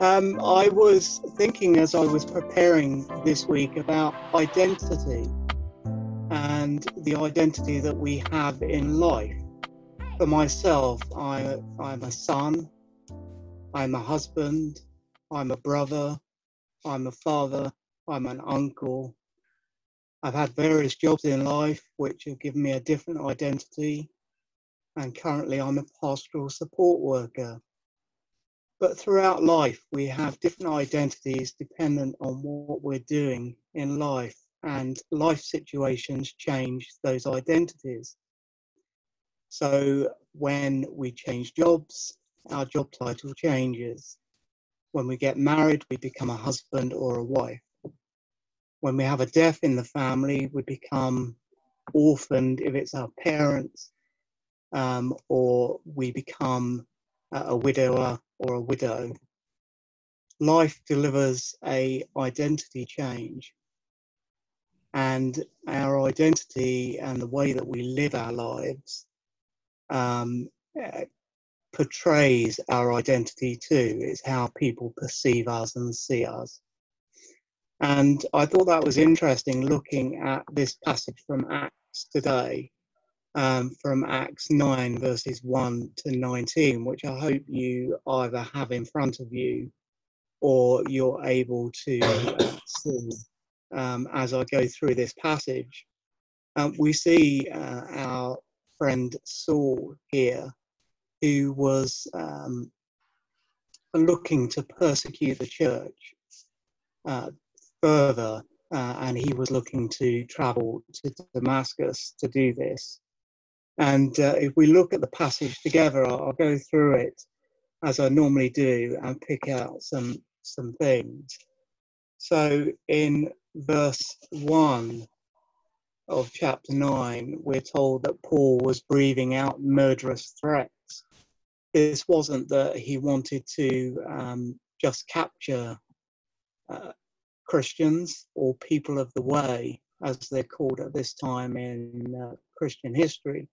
Um, I was thinking as I was preparing this week about identity and the identity that we have in life. For myself, I, I'm a son, I'm a husband, I'm a brother, I'm a father, I'm an uncle. I've had various jobs in life which have given me a different identity, and currently I'm a pastoral support worker. But throughout life, we have different identities dependent on what we're doing in life, and life situations change those identities. So when we change jobs, our job title changes. When we get married, we become a husband or a wife. When we have a death in the family, we become orphaned if it's our parents, um, or we become a widower or a widow. Life delivers a identity change and our identity and the way that we live our lives um, uh, portrays our identity too. It's how people perceive us and see us. And I thought that was interesting looking at this passage from Acts today um, from Acts 9, verses 1 to 19, which I hope you either have in front of you or you're able to uh, see um, as I go through this passage. Um, we see uh, our friend Saul here, who was um, looking to persecute the church uh, further, uh, and he was looking to travel to Damascus to do this. And uh, if we look at the passage together, I'll, I'll, go through it as I normally do and pick out some, some things. So in verse 1 of chapter 9, we're told that Paul was breathing out murderous threats. This wasn't that he wanted to um, just capture uh, Christians or people of the way, as they're called at this time in uh, Christian history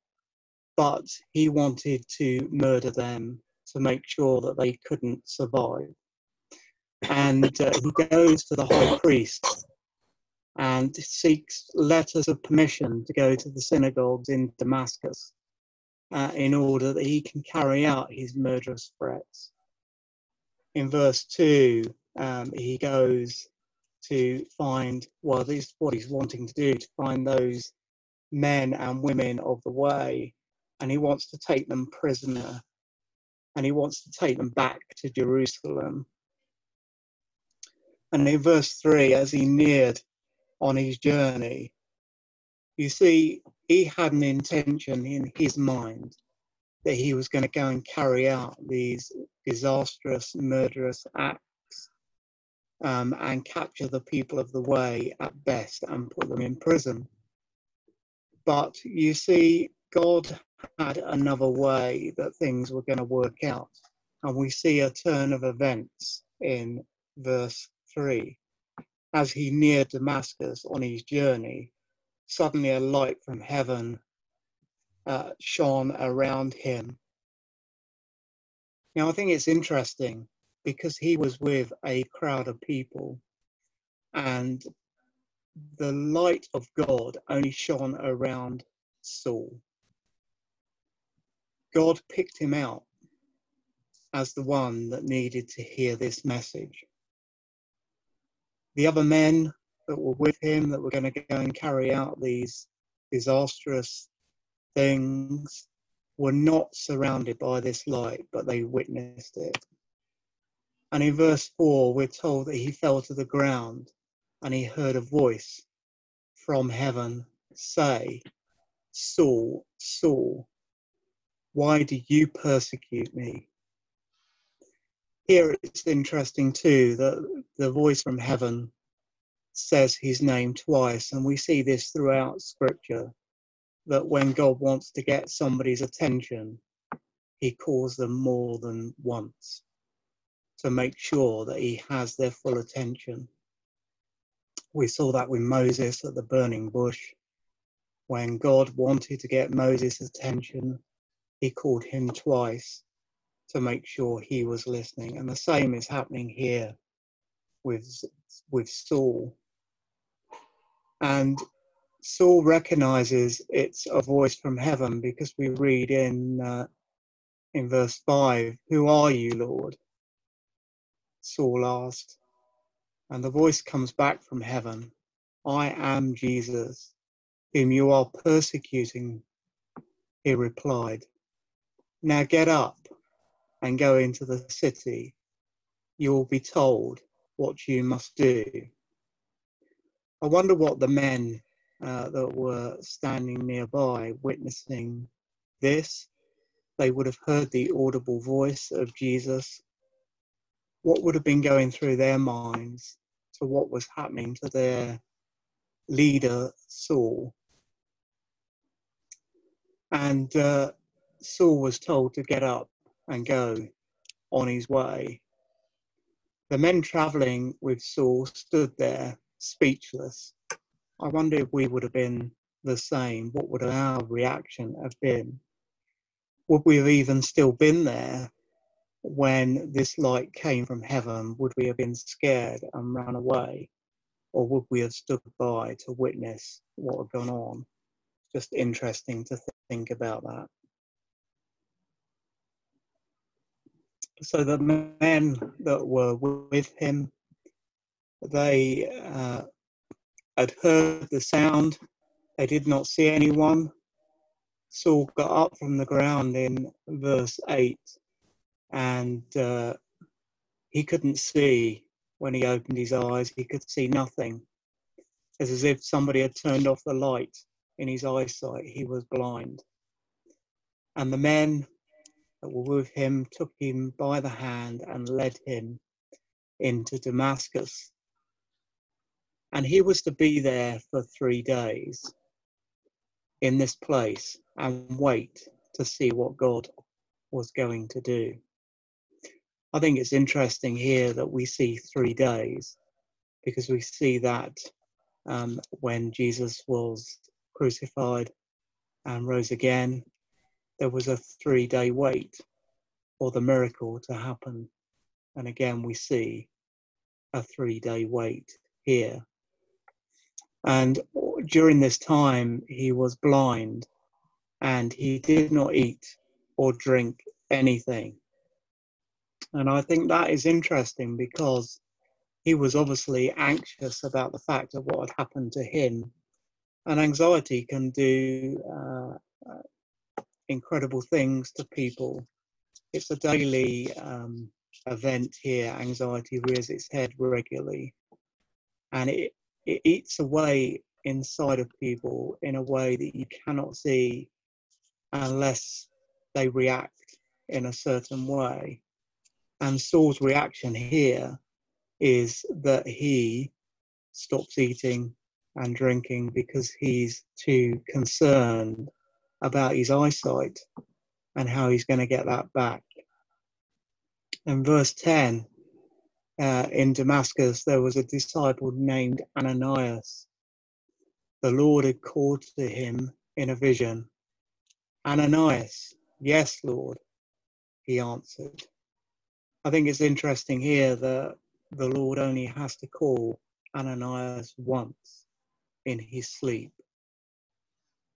but he wanted to murder them to make sure that they couldn't survive. And uh, he goes to the high priest and seeks letters of permission to go to the synagogues in Damascus uh, in order that he can carry out his murderous threats. In verse 2, um, he goes to find, well, this is what he's wanting to do, to find those men and women of the way and he wants to take them prisoner and he wants to take them back to Jerusalem. And in verse 3, as he neared on his journey, you see, he had an intention in his mind that he was going to go and carry out these disastrous, murderous acts um, and capture the people of the way at best and put them in prison. But you see, God had another way that things were going to work out. And we see a turn of events in verse 3. As he neared Damascus on his journey, suddenly a light from heaven uh, shone around him. Now, I think it's interesting because he was with a crowd of people and the light of God only shone around Saul. God picked him out as the one that needed to hear this message. The other men that were with him that were going to go and carry out these disastrous things were not surrounded by this light, but they witnessed it. And in verse 4, we're told that he fell to the ground and he heard a voice from heaven say, Saul, Saul, why do you persecute me? Here it's interesting too that the voice from heaven says his name twice, and we see this throughout scripture that when God wants to get somebody's attention, he calls them more than once to make sure that he has their full attention. We saw that with Moses at the burning bush. When God wanted to get Moses' attention, he called him twice. to make sure he was listening. And the same is happening here with, with Saul. And Saul recognizes it's a voice from heaven because we read in, uh, in verse 5 Who are you, Lord? Saul asked. And the voice comes back from heaven I am Jesus, whom you are persecuting. He replied, Now get up and go into the city. You will be told what you must do. I wonder what the men uh, that were standing nearby witnessing this, they would have heard the audible voice of Jesus. What would have been going through their minds to what was happening to their leader, Saul? And uh, Saul was told to get up and go on his way. The men travelling with Saul stood there speechless. I wonder if we would have been the same. What would our reaction have been? Would we have even still been there when this light came from heaven? Would we have been scared and run away? Or would we have stood by to witness what had gone on? Just interesting to think about that. So the men that were with him, they uh, had heard the sound. They did not see anyone. Saul got up from the ground in verse 8 and uh, he couldn't see when he opened his eyes. He could see nothing. It's as if somebody had turned off the light in his eyesight. He was blind. And the men that were with him took him by the hand and led him into Damascus. And he was to be there for three days in this place and wait to see what God was going to do. I think it's interesting here that we see three days because we see that um, when Jesus was crucified and rose again, there was a three day wait for the miracle to happen. And again, we see a three day wait here. And during this time, he was blind and he did not eat or drink anything. And I think that is interesting because he was obviously anxious about the fact of what had happened to him. And anxiety can do uh, incredible things to people. It's a daily um, event here. Anxiety rears its head regularly, and it, it eats away inside of people in a way that you cannot see unless they react in a certain way. And Saul's reaction here is that he stops eating and drinking because he's too concerned about his eyesight and how he's going to get that back. In verse 10, uh, in Damascus, there was a disciple named Ananias. The Lord had called to him in a vision. Ananias, yes, Lord, he answered. I think it's interesting here that the Lord only has to call Ananias once in his sleep.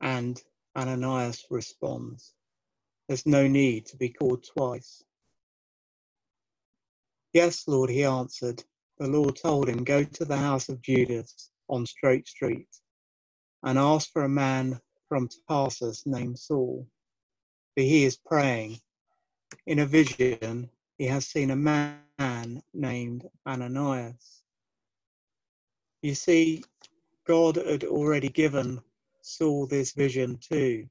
And Ananias responds, There's no need to be called twice. Yes, Lord, he answered. The Lord told him, Go to the house of Judas on Straight Street and ask for a man from Tarsus named Saul, for he is praying. In a vision, he has seen a man named Ananias. You see, God had already given Saul this vision too,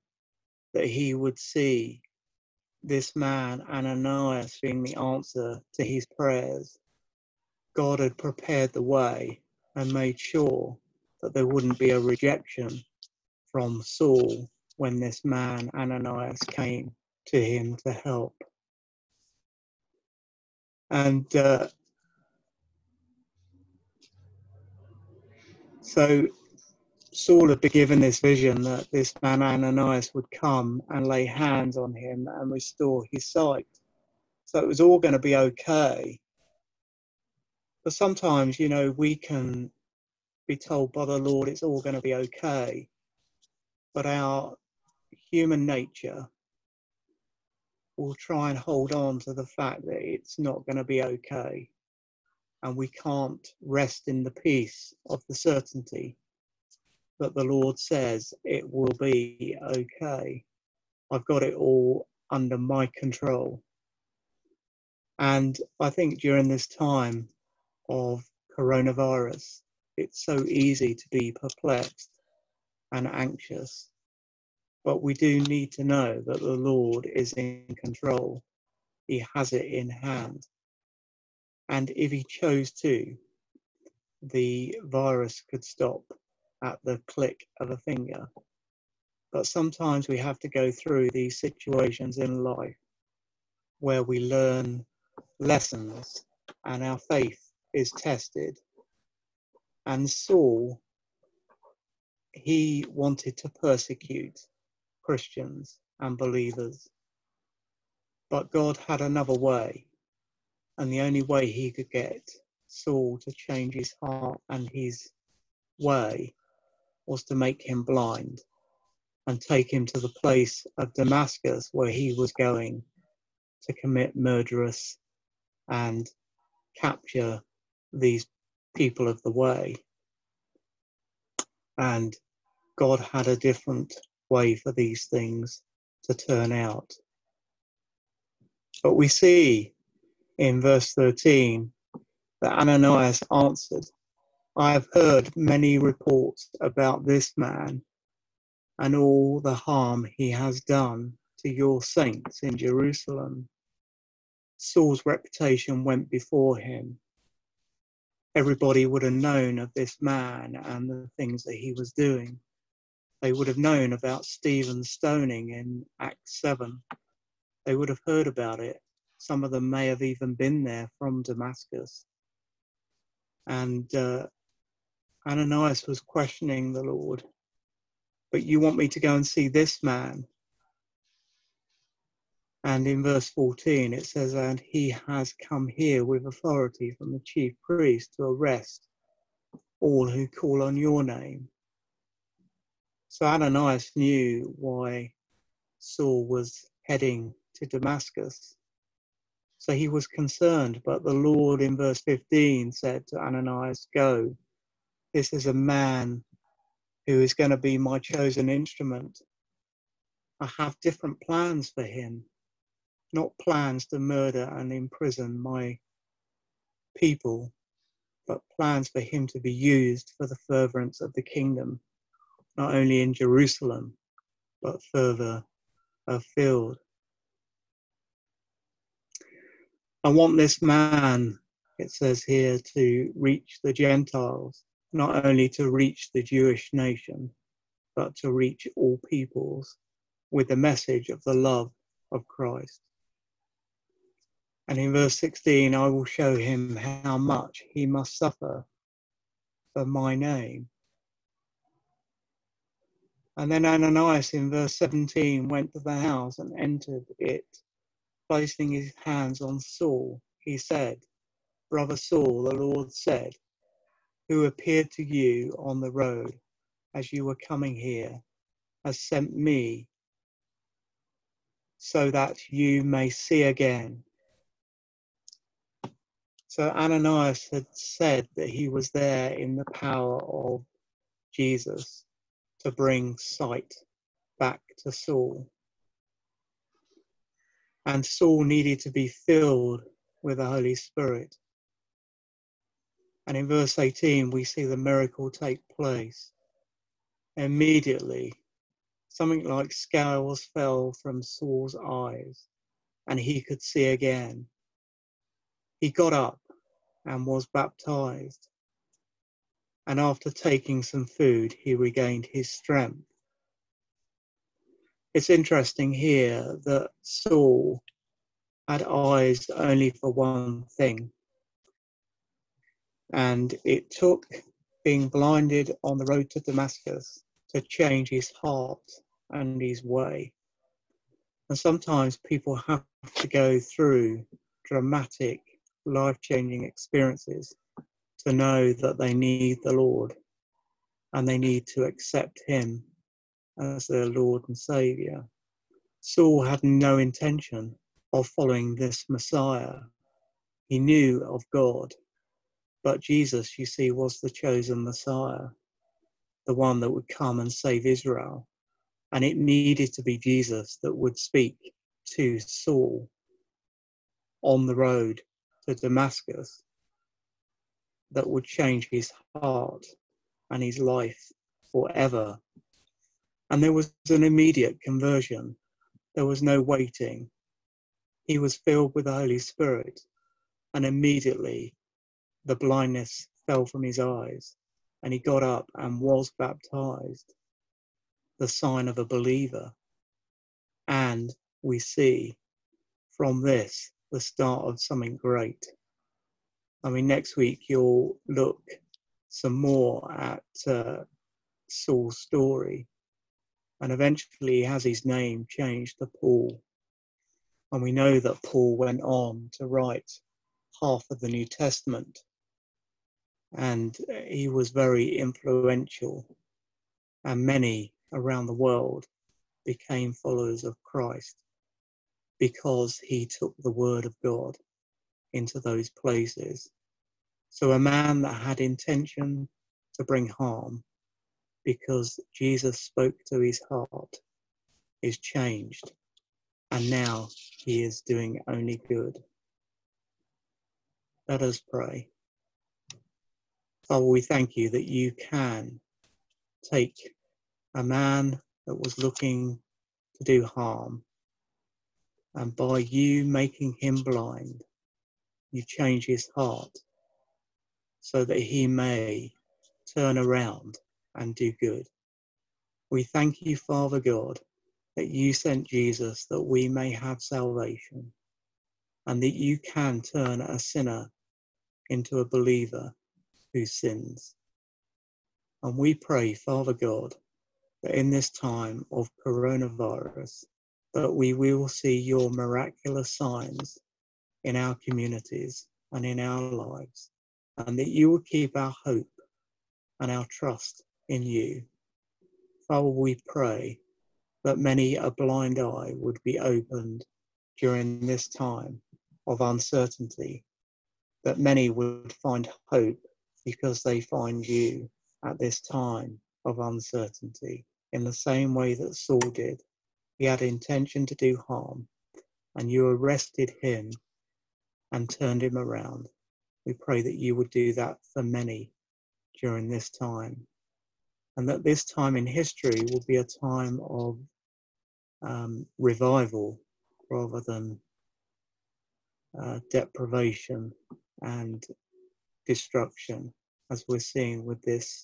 that he would see this man, Ananias, being the answer to his prayers. God had prepared the way and made sure that there wouldn't be a rejection from Saul when this man, Ananias, came to him to help. And uh, so Saul had been given this vision that this man Ananias would come and lay hands on him and restore his sight. So it was all going to be okay. But sometimes, you know, we can be told by the Lord it's all going to be okay. But our human nature will try and hold on to the fact that it's not going to be okay. And we can't rest in the peace of the certainty that the Lord says it will be okay. I've got it all under my control. And I think during this time of coronavirus, it's so easy to be perplexed and anxious. But we do need to know that the Lord is in control, He has it in hand. And if He chose to, the virus could stop at the click of a finger. But sometimes we have to go through these situations in life where we learn lessons and our faith is tested. And Saul, he wanted to persecute Christians and believers. But God had another way. And the only way he could get Saul to change his heart and his way was to make him blind and take him to the place of Damascus where he was going to commit murderous and capture these people of the way. And God had a different way for these things to turn out. But we see in verse 13 that Ananias answered, I have heard many reports about this man and all the harm he has done to your saints in Jerusalem. Saul's reputation went before him. Everybody would have known of this man and the things that he was doing. They would have known about Stephen's stoning in Acts 7. They would have heard about it. Some of them may have even been there from Damascus. And uh, Ananias was questioning the Lord, but you want me to go and see this man? And in verse 14 it says, And he has come here with authority from the chief priest to arrest all who call on your name. So Ananias knew why Saul was heading to Damascus. So he was concerned, but the Lord in verse 15 said to Ananias, Go, this is a man who is going to be my chosen instrument. I have different plans for him, not plans to murder and imprison my people, but plans for him to be used for the furtherance of the kingdom, not only in Jerusalem, but further afield. I want this man, it says here, to reach the Gentiles not only to reach the Jewish nation, but to reach all peoples with the message of the love of Christ. And in verse 16, I will show him how much he must suffer for my name. And then Ananias in verse 17 went to the house and entered it, placing his hands on Saul. He said, Brother Saul, the Lord said, who appeared to you on the road as you were coming here has sent me so that you may see again. So Ananias had said that he was there in the power of Jesus to bring sight back to Saul. And Saul needed to be filled with the Holy Spirit. And in verse 18, we see the miracle take place. Immediately, something like scales fell from Saul's eyes, and he could see again. He got up and was baptized. And after taking some food, he regained his strength. It's interesting here that Saul had eyes only for one thing and it took being blinded on the road to Damascus to change his heart and his way. And sometimes people have to go through dramatic, life changing experiences to know that they need the Lord and they need to accept Him as their Lord and Saviour. Saul had no intention of following this Messiah. He knew of God, but Jesus, you see, was the chosen Messiah, the one that would come and save Israel. And it needed to be Jesus that would speak to Saul on the road to Damascus that would change his heart and his life forever. And there was an immediate conversion. There was no waiting. He was filled with the Holy Spirit, and immediately the blindness fell from his eyes, and he got up and was baptized, the sign of a believer. And we see from this the start of something great. I mean, next week you'll look some more at uh, Saul's story, and eventually he has his name changed to Paul. And we know that Paul went on to write half of the New Testament, and uh, he was very influential, and many around the world became followers of Christ because he took the word of God into those places. So a man that had intention to bring harm because Jesus spoke to his heart is changed and now he is doing only good. Let us pray. Father, we thank you that you can take a man that was looking to do harm and by you making him blind, you change his heart so that he may turn around and do good. We thank you, Father God, that you sent Jesus that we may have salvation and that you can turn a sinner into a believer who sins. And we pray, Father God, that in this time of coronavirus, that we will see your miraculous signs in our communities and in our lives, and that you will keep our hope and our trust in you. Father, we pray that many a blind eye would be opened during this time of uncertainty, that many would find hope because they find you at this time of uncertainty in the same way that Saul did. He had intention to do harm, and you arrested him and turned him around. We pray that you would do that for many during this time, and that this time in history will be a time of um, revival rather than uh, deprivation and destruction, as we're seeing with this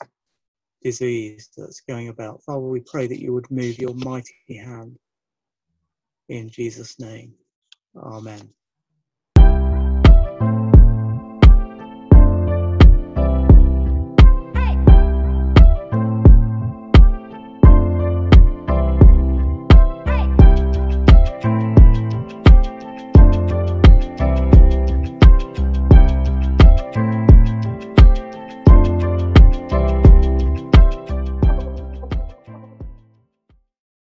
disease that's going about. Father, we pray that you would move your mighty hand in Jesus' name. Amen.